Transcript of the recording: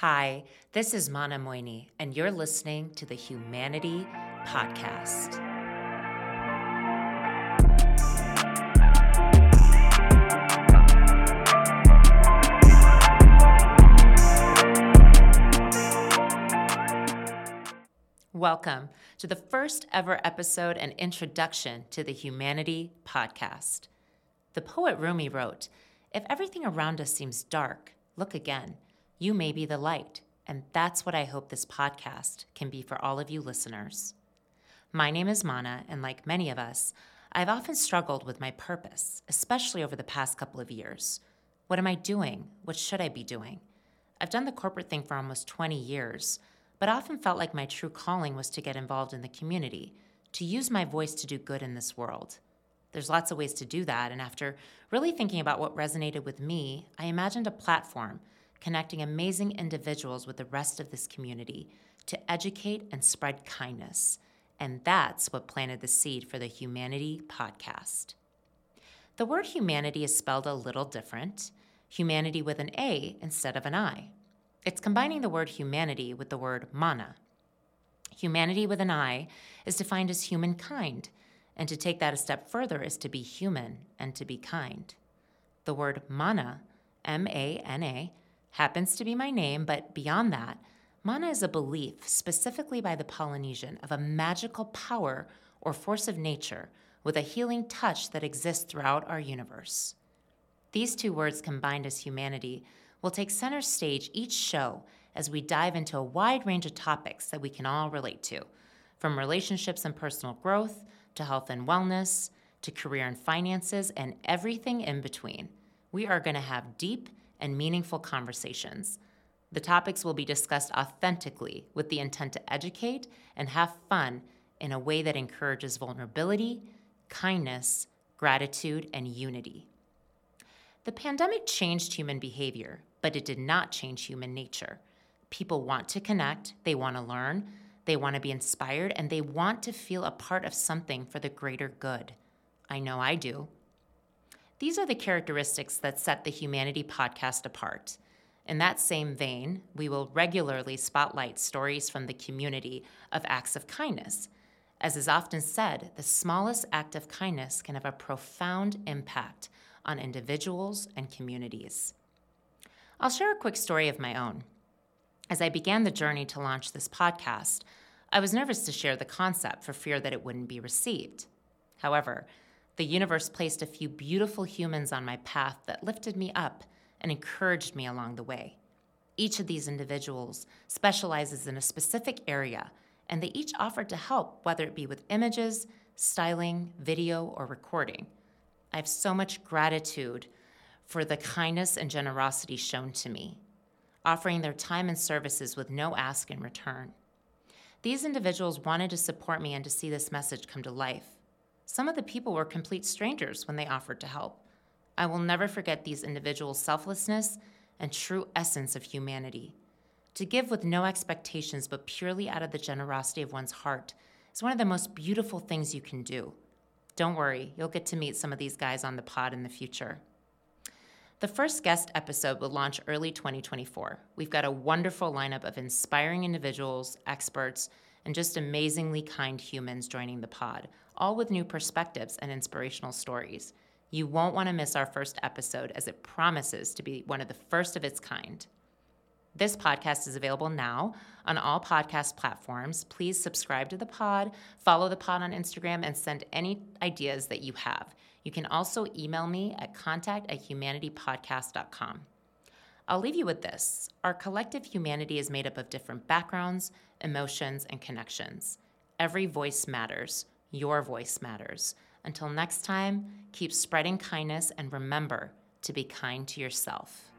Hi, this is Mana Moini, and you're listening to the Humanaty Podcast. Welcome to the first ever episode and introduction to the Humanaty Podcast. The poet Rumi wrote If everything around us seems dark, look again. You may be the light, and that's what I hope this podcast can be for all of you listeners. My name is Mana, and like many of us, I've often struggled with my purpose, especially over the past couple of years. What am I doing? What should I be doing? I've done the corporate thing for almost 20 years but often felt like my true calling was to get involved in the community, to use my voice to do good in this world. There's lots of ways to do that, and after really thinking about what resonated with me, I imagined a platform connecting amazing individuals with the rest of this community to educate and spread kindness. And that's what planted the seed for the Humanaty podcast. The word humanaty is spelled a little different humanaty with an A instead of an I. It's combining the word humanity with the word mana. Humanity with an I is defined as humankind, and to take that a step further is to be human and to be kind. The word mana, M A N A, happens to be my name, but beyond that, mana is a belief, specifically by the Polynesian, of a magical power or force of nature with a healing touch that exists throughout our universe. These two words combined as humanaty will take center stage each show as we dive into a wide range of topics that we can all relate to, from relationships and personal growth to health and wellness to career and finances and everything in between. We are going to have deep and meaningful conversations. The topics will be discussed authentically with the intent to educate and have fun in a way that encourages vulnerability, kindness, gratitude, and unity. The pandemic changed human behavior, but it did not change human nature. People want to connect, they want to learn, they want to be inspired, and they want to feel a part of something for the greater good. I know I do. These are the characteristics that set the Humanaty podcast apart. In that same vein, we will regularly spotlight stories from the community of acts of kindness. As is often said, the smallest act of kindness can have a profound impact on individuals and communities. I'll share a quick story of my own. As I began the journey to launch this podcast, I was nervous to share the concept for fear that it wouldn't be received. However, the universe placed a few beautiful humans on my path that lifted me up and encouraged me along the way. Each of these individuals specializes in a specific area, and they each offered to help, whether it be with images, styling, video, or recording. I have so much gratitude for the kindness and generosity shown to me, offering their time and services with no ask in return. These individuals wanted to support me and to see this message come to life. Some of the people were complete strangers when they offered to help. I will never forget these individuals' selflessness and true essence of humanity. To give with no expectations but purely out of the generosity of one's heart is one of the most beautiful things you can do. Don't worry, you'll get to meet some of these guys on the pod in the future. The first guest episode will launch early 2024. We've got a wonderful lineup of inspiring individuals, experts, and just amazingly kind humans joining the pod, all with new perspectives and inspirational stories. You won't want to miss our first episode as it promises to be one of the first of its kind. This podcast is available now on all podcast platforms. Please subscribe to the pod, follow the pod on Instagram, and send any ideas that you have. You can also email me at contact at humanatypodcast.com. I'll leave you with this our collective humanity is made up of different backgrounds, emotions, and connections. Every voice matters. Your voice matters. Until next time, keep spreading kindness and remember to be kind to yourself.